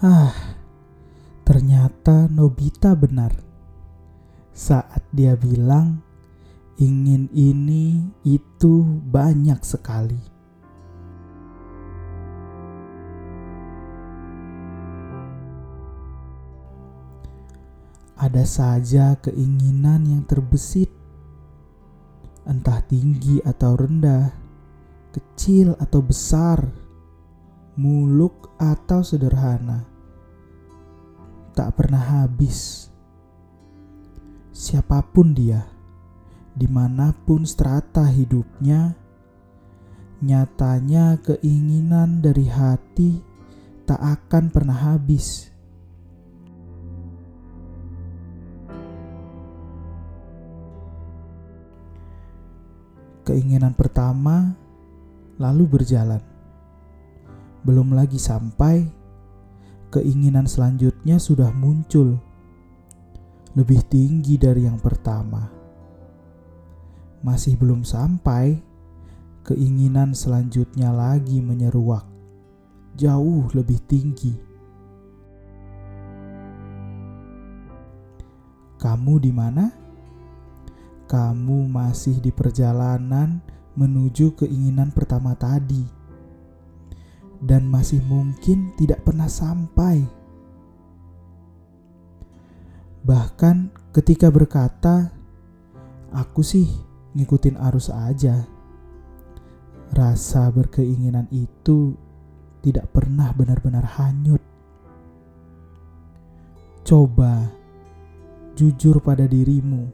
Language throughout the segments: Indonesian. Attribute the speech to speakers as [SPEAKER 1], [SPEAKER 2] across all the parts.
[SPEAKER 1] Ah, ternyata Nobita benar. Saat dia bilang ingin ini itu banyak sekali. Ada saja keinginan yang terbesit, entah tinggi atau rendah, kecil atau besar, muluk atau sederhana, tak pernah habis. Siapa pun dia, di mana pun strata hidupnya, nyatanya keinginan dari hati tak akan pernah habis. Keinginan pertama lalu berjalan. Belum lagi sampai, keinginan selanjutnya sudah muncul, lebih tinggi dari yang pertama. Masih belum sampai, keinginan selanjutnya lagi menyeruak, jauh lebih tinggi. Kamu di mana? Kamu masih di perjalanan menuju keinginan pertama tadi, dan masih mungkin tidak pernah sampai. Bahkan ketika berkata, "Aku sih ngikutin arus aja," rasa berkeinginan itu tidak pernah benar-benar hanyut. Coba jujur pada dirimu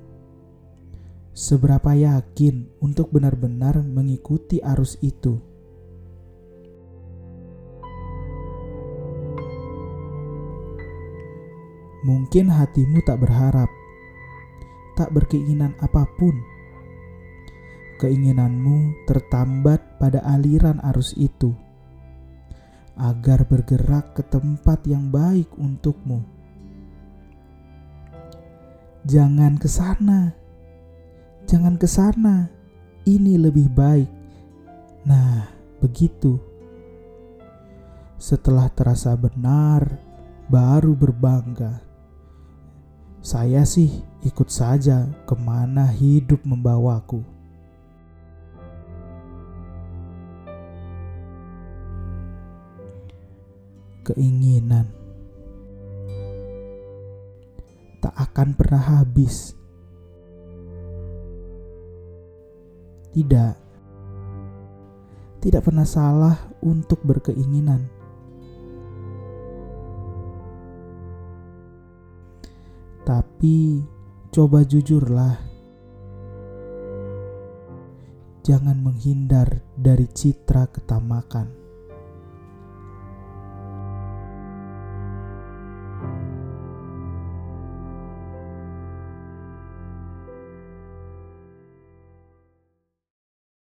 [SPEAKER 1] seberapa yakin untuk benar-benar mengikuti arus itu. Mungkin hatimu tak berharap, tak berkeinginan apa pun. Keinginanmu tertambat pada aliran arus itu, agar bergerak ke tempat yang baik untukmu. Jangan ke sana Jangan ke sana. Ini lebih baik. Nah, begitu. Setelah terasa benar, baru berbangga. Saya sih ikut saja ke mana hidup membawaku. Keinginan tak akan pernah habis Tidak. Tidak pernah salah untuk berkeinginan. Tapi coba jujurlah. Jangan menghindar dari citra ketamakan.